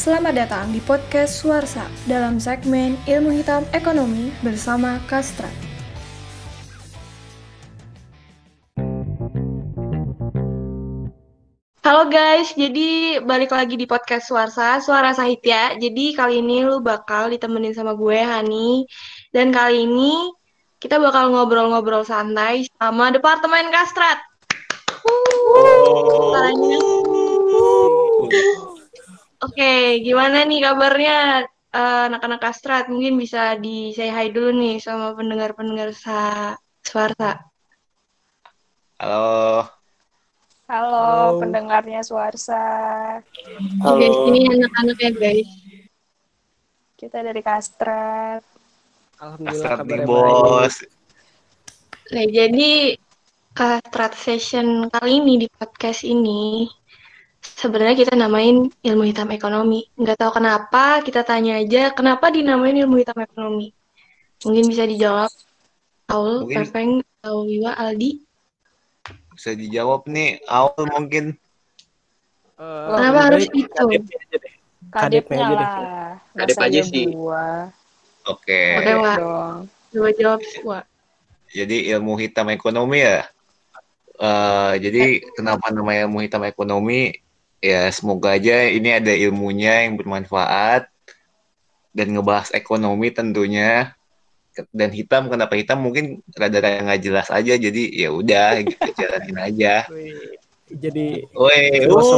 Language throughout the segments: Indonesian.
Selamat datang di podcast Suarsa dalam segmen Ilmu Hitam Ekonomi bersama Kastra. Halo guys, jadi balik lagi di podcast Suarsa, Suara Sahitya. Jadi kali ini lu bakal ditemenin sama gue, Hani. Dan kali ini kita bakal ngobrol-ngobrol santai sama Departemen Kastrat. Oh. Caranya. Oke, gimana nih kabarnya eh, anak-anak Kastrat? Mungkin bisa di say hi dulu nih sama pendengar-pendengar sa Suarsa. Halo. Halo, Halo. pendengarnya Suarsa. Oke, ini anak-anaknya guys. Kita dari Kastrat. Alhamdulillah nih baik. bos. Nah, jadi Kastrat session kali ini di podcast ini sebenarnya kita namain ilmu hitam ekonomi. Nggak tahu kenapa, kita tanya aja kenapa dinamain ilmu hitam ekonomi. Mungkin bisa dijawab Mungkin- Pepeng, atau Wiwa, Aldi. Bisa dijawab nih awal mungkin. Eh, Kenapa lebih harus baik itu? KDP aja deh. Kadepnya aja deh. lah. Kadep aja sih. Oke. Oke, Wak. Dong. Coba jawab, Wak. Jadi ilmu hitam ekonomi ya. Eh, jadi kenapa namanya ilmu hitam ekonomi? Ya semoga aja ini ada ilmunya yang bermanfaat dan ngebahas ekonomi tentunya. Dan hitam kenapa hitam mungkin rada-rada nggak jelas aja jadi ya udah gitu jalanin aja. Wih, Jadi Woi, bagus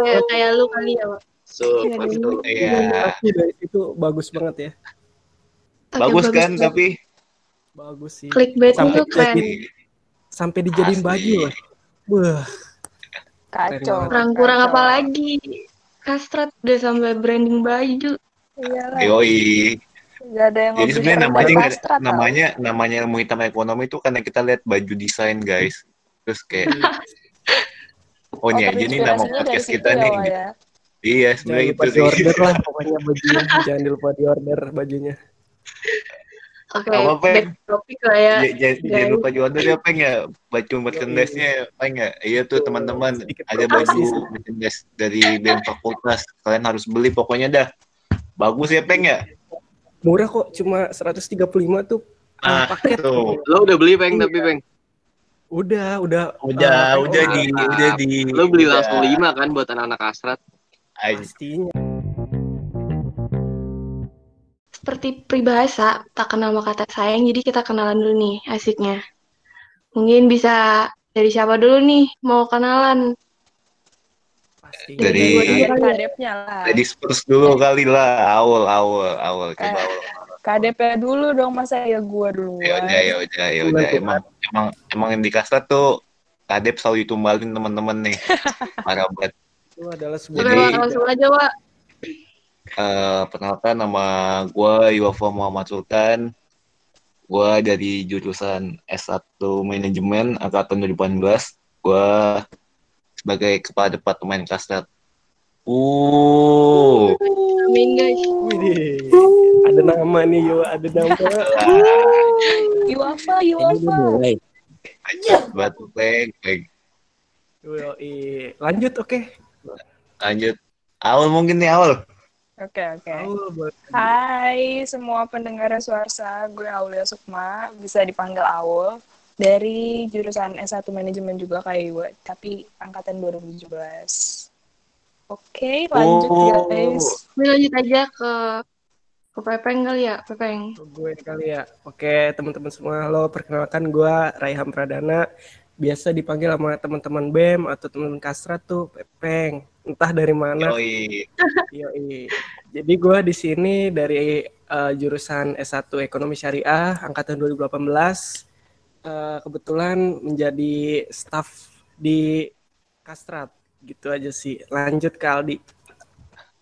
kayak, lu kali ya. So. Iya. tapi dari situ bagus banget ya. Oke, bagus kan banget. tapi Bagus sih. Clickbait Sampai itu keren. sampai dijadiin Asli. baju. Wah, Kacau. Kurang-kurang apa lagi? Kastrat udah sampai branding baju. Iyalah. yoi. Gak ada yang Jadi sebenarnya namanya Kastrat, tau. namanya namanya ilmu hitam ekonomi itu karena kita lihat baju desain guys. Terus kayak oh ini Oh, aja nih nama podcast kita ya, nih. Wak, ya. Iya sebenarnya itu di order sih. lah pokoknya bajunya. jangan lupa di order bajunya. Oke, Apa, Peng? back topik lah ya. J- j- Jangan lupa jual ya peng ya baju merchandise-nya peng ya. Iya tuh teman-teman ada baju merchandise dari BEM Fakultas. Kalian harus beli pokoknya dah. Bagus ya peng ya. Murah kok, cuma 135 tuh Ah, paket. tuh. lo udah beli peng Iya. tapi peng. Udah, udah. Udah, ah, udah PO. di, udah di. Lo beli udah. langsung lima kan buat anak-anak astrat. Ay, Pastinya. Seperti peribahasa, tak kenal maka tak sayang, jadi kita kenalan dulu nih asiknya. Mungkin bisa dari siapa dulu nih mau kenalan? Pastinya. Dari- dulu Dari ya. kadepnya lah. Jadi Spurs dulu kali lah, awal awal awal coba Eh, awal. Kadepnya dulu dong, masa ya gua duluan. Ya udah, ya udah, ya udah. Emang emang emang yang di kasta tuh Kadep selalu ditumbalin teman-teman nih. Parah banget. Itu adalah sebuah Jadi- langsung aja, Wak. Eh, perkenalkan nama gue Yuwafa Muhammad Sultan. Gue dari jurusan S1 Manajemen angkatan 2018. Gue sebagai kepala departemen Kastrat. Uh, Amin, guys. Widih. Ada nama nih, yo, ada nama. Yuafa, Yuafa. batu peng, peng. Yoi. Lanjut, oke. Lanjut. Awal mungkin nih awal. Oke, oke. Hai semua pendengar Suarsa, gue Aulia Sukma, bisa dipanggil Aul. Dari jurusan S1 Manajemen juga kayak gue, tapi angkatan 2017. Oke, lanjut Oh. guys. Ini lanjut aja ke ke Pepeng kali ya, Pepeng. gue kali ya. Oke, teman-teman semua, halo. Perkenalkan gue Raiham Pradana. Biasa dipanggil sama teman-teman BEM atau teman-teman Kastrat tuh Pepeng. Entah dari mana. Yoi. Yoi. Jadi gue di sini dari eh, jurusan S1 Ekonomi Syariah angkatan 2018. Eh, kebetulan menjadi staff di Kastrat. Gitu aja sih. Lanjut ke Aldi.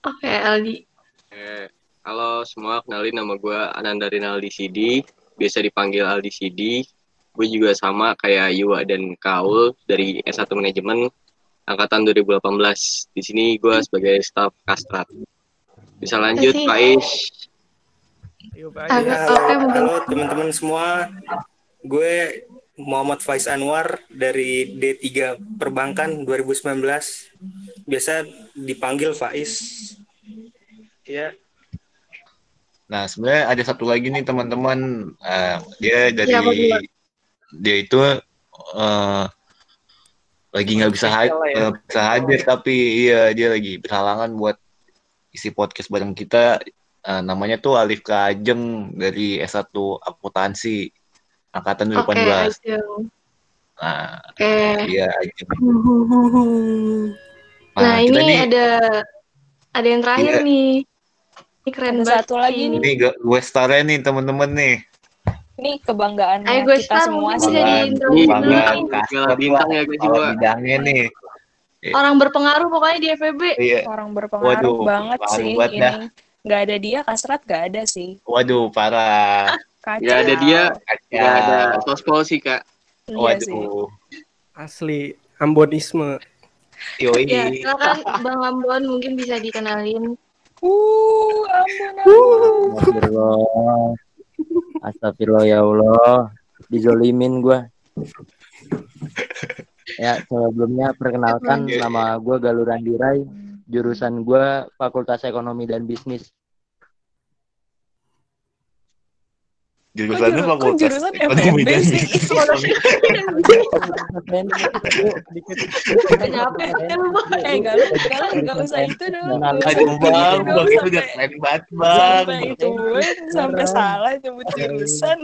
Oke, Aldi. Eh, halo semua, kenalin nama gue Ananda Rinaldi Sidi. Biasa dipanggil Aldi Sidi. Gue juga sama kayak Yuwa dan Kaul dari S1 Manajemen angkatan 2018. Di sini gue sebagai staff Kastrat. Bisa lanjut. Pais. Ya, halo, teman-teman semua. Gue Muhammad Faiz Anwar dari D3 Perbankan 2019. biasa dipanggil Faiz. Ya, Nah, sebenarnya ada satu lagi nih teman-teman. Eh, dia dari duluan? Dia itu eh, lagi nggak bisa hadir, ya. bisa hadir tapi iya dia lagi berhalangan buat isi podcast bareng kita. Eh, namanya tuh Alif Kajeng dari S1 Akuntansi angkatan Oke, 2018. ayo. Nah, Oke. iya Ajeng. Nah, kita ini nih- ada ada yang terakhir Iya. nih. Ini keren Ada banget. satu lagi ini. ini gak gue starnya nih teman-teman nih. Ini gue kita semua sih. bisa Banggaan, diintro Iya. bintang ya, kalau juga. bidangnya nih. Orang berpengaruh pokoknya di FEB. Iya. Orang berpengaruh Waduh, banget sih ini. dah. Gak ada dia, kasrat gak ada sih. Waduh, parah. Kacau. Ya ada dia, Kacau. ya ada sospol sih kak. Iya sih. Waduh. Asli Ambonisme. Yoi. Ya, silakan Bang Ambon mungkin bisa dikenalin. Uh, ampun ampun. Astagfirullah. Astagfirullah ya Allah. Dizolimin gua. Ya, sebelumnya perkenalkan nama gua Galuran Dirai, jurusan gua Fakultas Ekonomi dan Bisnis. Jurusan lu Kok juru- kok fakultas jurusan ekonomi FEB dan sih? bisnis. Kenapa ya lu, Bang? Eh, lu, lu, usah itu dong. Aduh bang, bang itu udah keren banget bang. Sampai salah nyebut jurusan.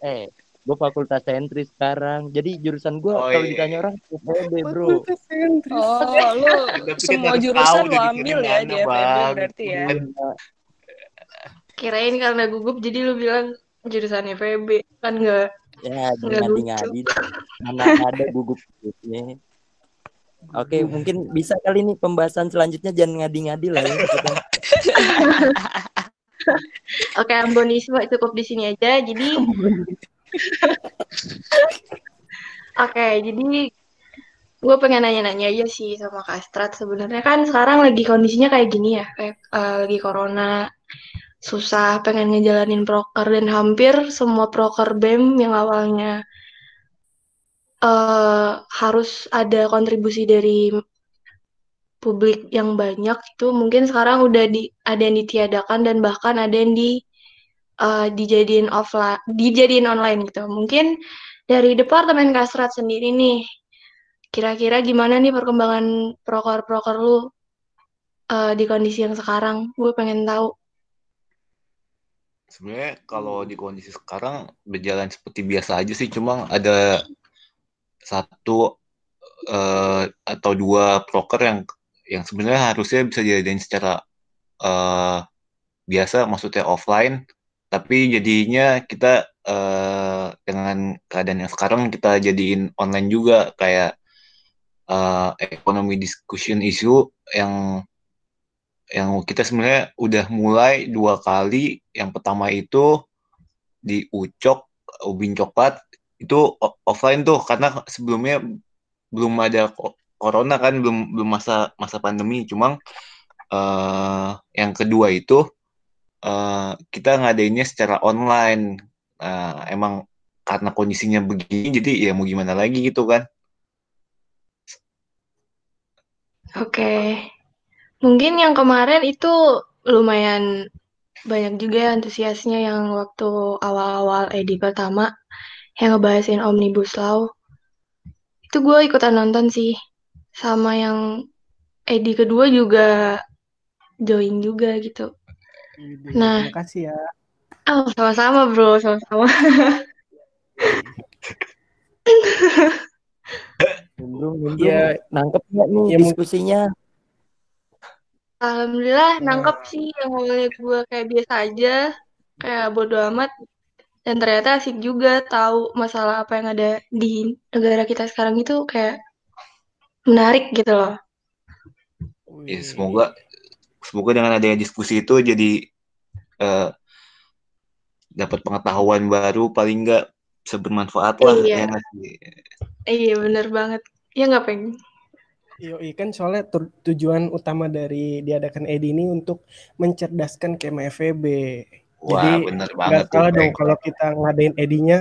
Eh, gua fakultas sentris sekarang. Jadi jurusan gua Oh, kalau iya. ditanya orang FEB, Bro. Oh, lu kan semua jurusan lu dari ambil ya di FEB berarti ya. Kirain karena gugup jadi lu bilang jurusan FEB. Kan enggak. Ya, Nggak ngadi-ngadi. Mana ada gugup gugupnya. Oke, mungkin bisa kali nih pembahasan selanjutnya jangan ngadi-ngadi lah ya. Oke, Ambonisme cukup di sini aja. Jadi Oke, jadi gue pengen nanya-nanya aja sih sama Kak Astrat. Sebenarnya kan sekarang lagi kondisinya kayak gini ya, kayak eh, lagi corona, susah pengen ngejalanin proker dan hampir semua proker BEM yang awalnya eh, harus ada kontribusi dari publik yang banyak itu mungkin sekarang udah di ada yang ditiadakan dan bahkan ada yang di eh, dijadiin offline, dijadiin online gitu. Mungkin dari Departemen Kasrat sendiri nih, kira-kira gimana nih perkembangan proker-proker lu eh, di kondisi yang sekarang? Gue pengen tahu. Sebenarnya kalau di kondisi sekarang berjalan seperti biasa aja sih, cuma ada satu eh, atau dua proker yang yang sebenarnya harusnya bisa dijadiin secara eh, biasa, maksudnya offline, tapi jadinya kita eh, dengan keadaan yang sekarang kita jadiin online juga kayak eh, ekonomi discussion issue yang yang kita sebenarnya udah mulai dua kali. Yang pertama itu di Ucok, Ubin Coklat itu offline tuh karena sebelumnya belum ada corona kan, belum belum masa masa pandemi. Cuma eh, yang kedua itu eh, kita ngadainnya secara online. Nah, emang karena kondisinya begini, jadi ya mau gimana lagi gitu kan? Oke. Mungkin yang kemarin itu lumayan banyak juga ya antusiasnya yang waktu awal-awal edi pertama yang ngebahasin Omnibus Law. Itu gue ikutan nonton sih. Sama yang edi kedua juga join juga gitu. Nah. terima kasih ya. Oh, sama-sama bro, sama-sama. Nimbrung, nimbrung. Ya, Nangkep nggak nih Ya, mungkin- diskusinya? Alhamdulillah nangkep sih yang awalnya gue kayak biasa aja, kayak bodo amat. Dan ternyata asik juga tahu masalah apa yang ada di negara kita sekarang itu kayak menarik gitu loh. Ya, semoga semoga dengan adanya diskusi itu jadi eh, dapat pengetahuan baru paling nggak bisa bermanfaat lah Iya. ya? Iya bener banget. Ya nggak peng? Yoi kan soalnya tu- tujuan utama dari diadakan EDI ini untuk mencerdaskan kema FEB. Wah Jadi bener nggak banget tuh salah dong kalau kita ngadain EDI-nya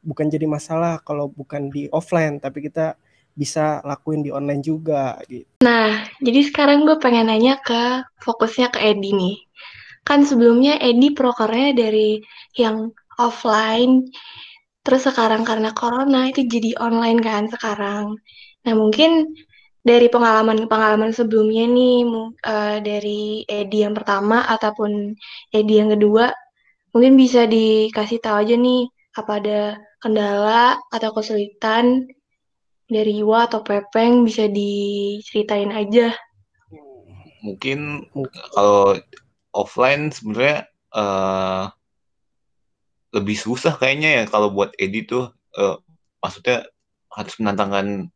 bukan jadi masalah kalau bukan di offline tapi kita bisa lakuin di online juga gitu. Nah, jadi sekarang gue pengen nanya ke fokusnya ke Edi nih. Kan sebelumnya Edi prokernya dari yang offline, terus sekarang karena corona itu jadi online kan sekarang. Nah, mungkin dari pengalaman-pengalaman sebelumnya nih, eh, dari Edi yang pertama ataupun Edi yang kedua, mungkin bisa dikasih tahu aja nih, apa ada kendala atau kesulitan dari Iwa atau Pepeng bisa diceritain aja. Mungkin kalau offline sebenarnya eh, lebih susah kayaknya ya kalau buat Edi tuh eh, maksudnya harus menantangkan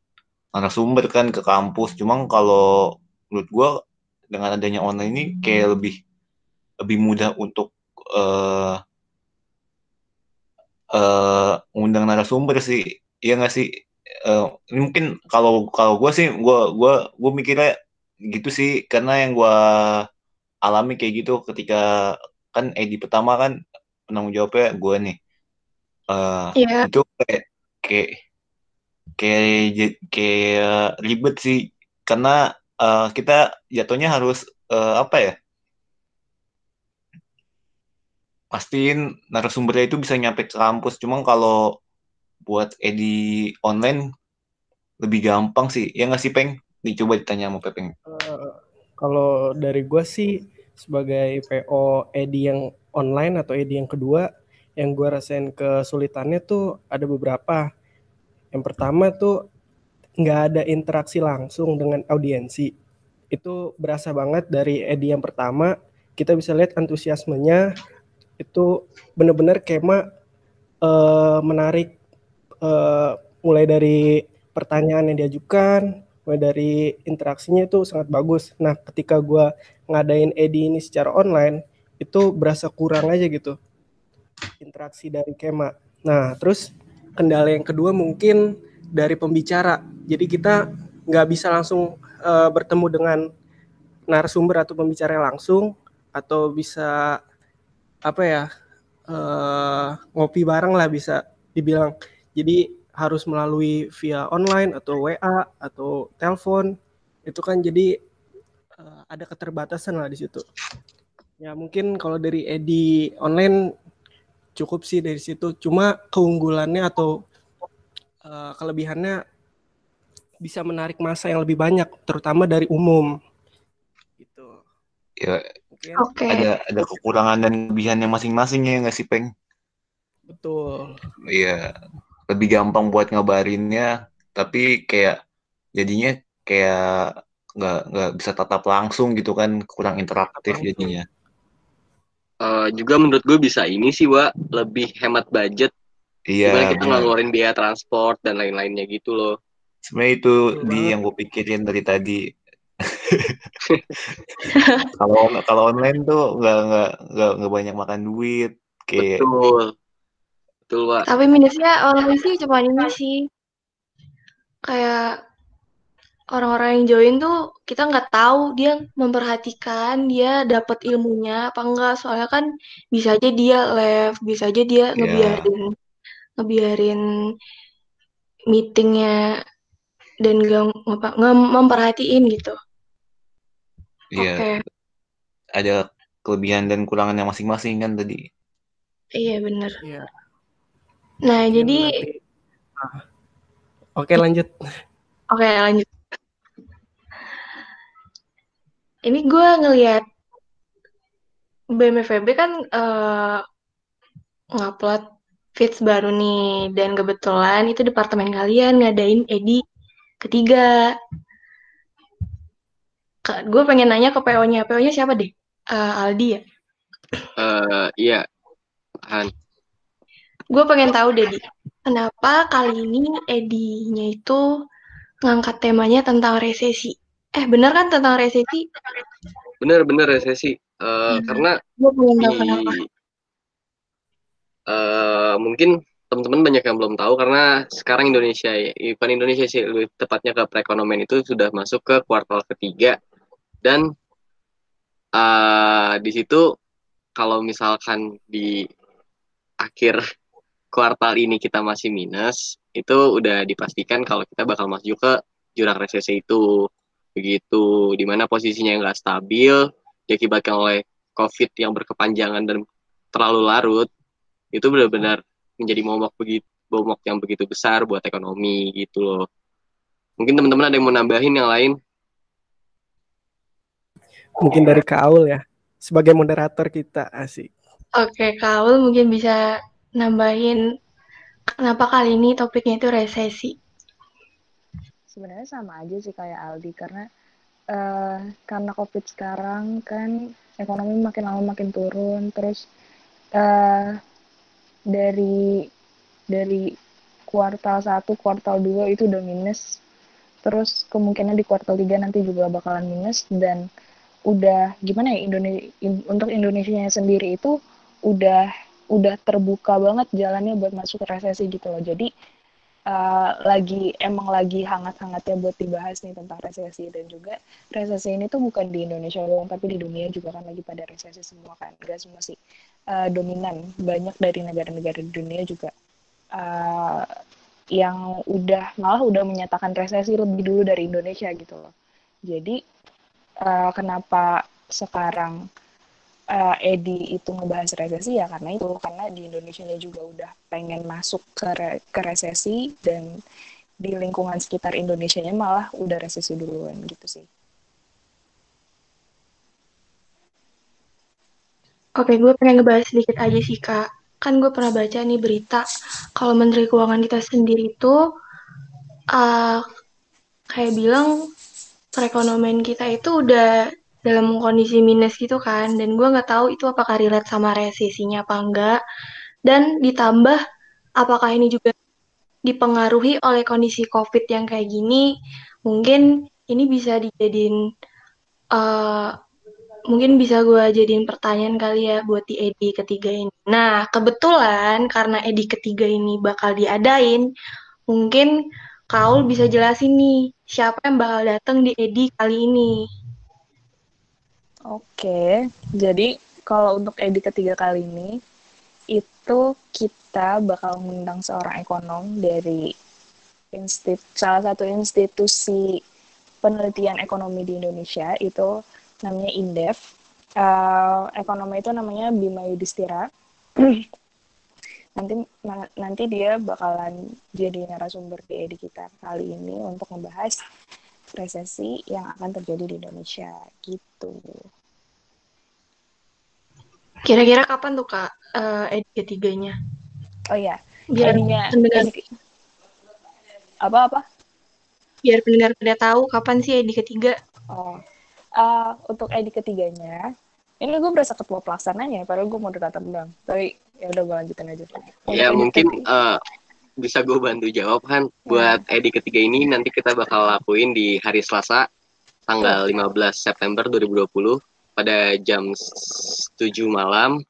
narasumber kan ke kampus. Cuma kalau menurut gua dengan adanya online ini kayak lebih lebih mudah untuk eh eh undang narasumber sih. Iya nggak sih? Ini mungkin kalau kalau gua sih gua gua gua mikirnya gitu sih karena yang gua alami kayak gitu ketika kan Edi pertama kan penanggung jawabnya gue nih Eh, Iya. itu kayak kayak kayak kayak ribet sih. Karena eh, kita jatuhnya harus eh, apa ya? Pastiin narasumbernya itu bisa nyampe ke kampus. Cuma kalau buat Edi online lebih gampang sih. Ya nggak sih Peng? Dicoba ditanya sama Pepeng Eh, kalau dari gue sih sebagai PO Edi yang online atau Edi yang kedua, yang gue rasain kesulitannya tuh ada beberapa. Yang pertama tuh nggak ada interaksi langsung dengan audiensi. Itu berasa banget dari Edi yang pertama, kita bisa lihat antusiasmenya itu bener-bener kema eh, menarik eh, mulai dari pertanyaan yang diajukan, mulai dari interaksinya itu sangat bagus. Nah, ketika gue ngadain Edi ini secara online, itu berasa kurang aja gitu interaksi dari Kema. Nah, terus kendala yang kedua mungkin dari pembicara. Jadi kita nggak bisa langsung eh, bertemu dengan narasumber atau pembicara langsung, atau bisa apa ya eh, ngopi bareng lah bisa dibilang. Jadi harus melalui via online atau WA atau telepon itu kan jadi eh, ada keterbatasan lah di situ. Ya mungkin kalau dari Edi online cukup sih dari situ. Cuma keunggulannya atau eh, kelebihannya bisa menarik masa yang lebih banyak, terutama dari umum. Gitu. ya Oke. ada ada kekurangan dan kelebihannya masing-masing ya nggak sih Peng betul. Iya, lebih gampang buat ngabarinnya, tapi kayak jadinya kayak nggak nggak bisa tatap langsung gitu kan, kurang interaktif Langsung. jadinya. Eh, juga menurut gue bisa ini sih, Wak, lebih hemat budget. Iya, Gimana kita ngeluarin biaya transport dan lain-lainnya gitu loh. Sebenarnya itu di yang gue pikirin dari tadi. Kalau kalau online tuh nggak nggak nggak nggak banyak makan duit, kayak Betul. Betul, Wak. Tapi minusnya online sih cuma ini sih. Kayak orang-orang yang join tuh kita nggak tahu dia memperhatikan dia dapat ilmunya apa enggak. Soalnya kan bisa aja dia left, bisa aja dia ya ngebiarin ngebiarin meetingnya dan gak, ngapa- nggak memperhatiin gitu. iya Oke, ada kelebihan dan kurangannya masing-masing kan tadi. iya bener. Iya. Nah, Mungkin jadi. Ah. Oke lanjut. oke lanjut. Ini gue ngelihat BMFB kan eh, ngupload feeds baru nih dan kebetulan itu departemen kalian ngadain edi ketiga. Ke- Gue pengen nanya ke PO-nya. PO-nya siapa deh? Eh, Aldi ya? Eh, iya, Han. Gue pengen tahu deh. Kenapa kali ini Edi-nya itu ngangkat temanya tentang resesi? Eh, bener kan tentang resesi? Bener-bener resesi. Eh, Hmm. karena di eh, mungkin teman-teman banyak yang belum tahu karena sekarang Indonesia ya, bukan Indonesia sih, lebih tepatnya ke perekonomian itu sudah masuk ke kuartal ketiga dan eh, di situ kalau misalkan di akhir kuartal ini kita masih minus, itu udah dipastikan kalau kita bakal masuk ke jurang resesi itu begitu di mana posisinya nggak stabil diakibatkan oleh COVID yang berkepanjangan dan terlalu larut itu benar-benar menjadi momok begitu momok yang begitu besar buat ekonomi gitu loh mungkin teman-teman ada yang mau nambahin yang lain Mungkin dari Kaul ya. Sebagai moderator kita asik. Oke, Kaul mungkin bisa nambahin kenapa kali ini topiknya itu resesi. Sebenarnya sama aja sih kayak Aldi karena eh, karena COVID sekarang kan ekonomi makin lama makin turun terus eh, dari dari kuartal 1, kuartal 2 itu udah minus. Terus kemungkinan di kuartal 3 nanti juga bakalan minus dan udah gimana ya Indonesia untuk Indonesia sendiri itu udah udah terbuka banget jalannya buat masuk ke resesi gitu loh. Jadi uh, lagi emang lagi hangat-hangatnya buat dibahas nih tentang resesi dan juga resesi ini tuh bukan di Indonesia doang tapi di dunia juga kan lagi pada resesi semua kan. Gak semua sih uh, dominan. Banyak dari negara-negara di dunia juga uh, yang udah malah udah menyatakan resesi lebih dulu dari Indonesia gitu loh. Jadi uh, kenapa sekarang uh, Edi itu ngebahas resesi ya karena itu karena di Indonesia juga udah pengen masuk ke re ke resesi dan di lingkungan sekitar Indonesia malah udah resesi duluan gitu sih. Oke, gue pengen ngebahas sedikit aja sih kak. Kan gue pernah baca nih berita kalau Menteri Keuangan kita sendiri itu uh, kayak bilang perekonomian kita itu udah dalam kondisi minus gitu kan dan gue nggak tahu itu apakah relate sama resesinya apa enggak dan ditambah apakah ini juga dipengaruhi oleh kondisi covid yang kayak gini mungkin ini bisa dijadiin uh, mungkin bisa gue jadiin pertanyaan kali ya buat di edi ketiga ini. Nah, kebetulan karena edi ketiga ini bakal diadain, mungkin Kaul bisa jelasin nih siapa yang bakal datang di Edi kali ini. Oke, jadi kalau untuk Edi ketiga kali ini itu kita bakal mengundang seorang ekonom dari instit salah satu institusi penelitian ekonomi di Indonesia itu namanya Indef. Uh, ekonomi itu namanya Bima Yudhistira. nanti nanti dia bakalan jadi narasumber di edi kita kali ini untuk membahas resesi yang akan terjadi di Indonesia gitu. Kira-kira kapan tuh kak uh, edi ketiganya? Oh ya, biar edinya pendengar apa apa? Biar pendengar pada tahu kapan sih edi ketiga. Oh, uh, untuk edi ketiganya, ini gue berasa ketua pelaksananya, padahal gue mau moderator doang. Tapi ya udah gue lanjutin aja ya mungkin uh, bisa gue bantu jawab kan buat ya. edi ketiga ini nanti kita bakal lakuin di hari Selasa tanggal 15 September 2020 pada jam 7 malam.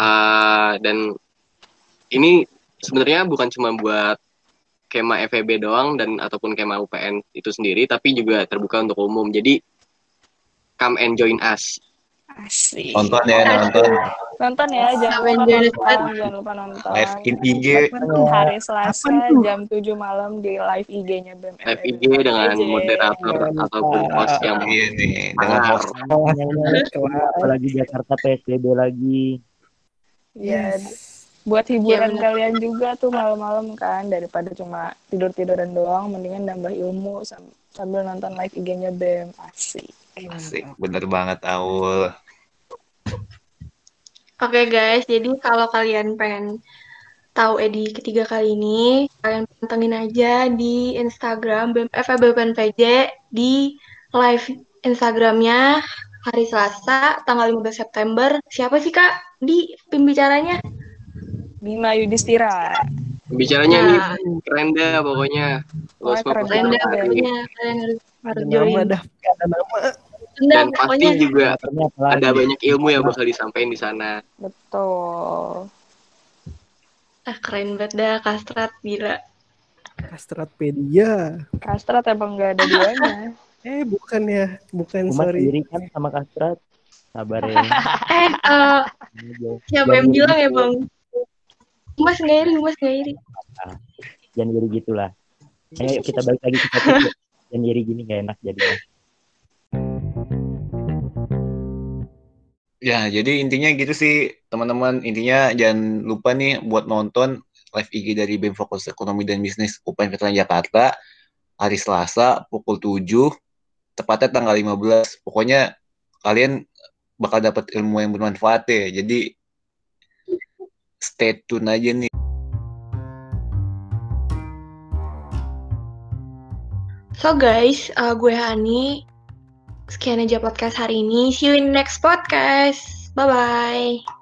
Uh, dan ini sebenarnya bukan cuma buat kema FEB doang dan ataupun kema UPN itu sendiri tapi juga terbuka untuk umum. Jadi come and join us Asik. Nonton ya, nonton. Nonton ya, jangan lupa nonton, jangan lupa nonton. Live in IG. Hari Selasa jam 7 malam di live IG-nya BEM. Live IG dengan moderator ataupun host yang Iya nih, dengan host. Apalagi Jakarta PSBB lagi. Iya. Buat hiburan kalian juga tuh malam-malam kan daripada cuma tidur-tiduran doang mendingan nambah ilmu sambil nonton live IG-nya BEM. Asik. Asik, bener banget Aul. Oke okay, guys, jadi kalau kalian pengen tahu Edi ketiga kali ini, kalian pantengin aja di Instagram FBPNPJ di live Instagramnya hari Selasa tanggal 15 September. Siapa sih kak di pembicaranya? Bima Yudhistira. Pembicaranya nah. ini keren deh pokoknya. Wah, keren deh pokoknya. Kalian harus harus join. Nama dah, ada nama. Dan pasti pokoknya. juga ada banyak ilmu yang bakal disampaikan di sana. Betul. Ah, keren banget dah kastrat gila. Kastratpedia. Kastrat emang gak ada duanya. eh, bukan ya. Bukan, Umat sorry. diri kan sama kastrat. Sabar ya. eh, uh, siapa yang bilang ya, Bang? Mas nggak iri, mas nggak iri. jangan iri gitulah ayo kita balik lagi ke topik yuk. jangan iri gini gak enak jadinya Ya, jadi intinya gitu sih, teman-teman. Intinya jangan lupa nih buat nonton live IG dari BEM Fokus Ekonomi dan Bisnis UPN Veteran Jakarta hari Selasa pukul 7, tepatnya tanggal 15. Pokoknya kalian bakal dapat ilmu yang bermanfaat ya. Jadi stay tune aja nih. So guys, uh, gue Hani. Sekian aja podcast hari ini. See you in next podcast. Bye-bye.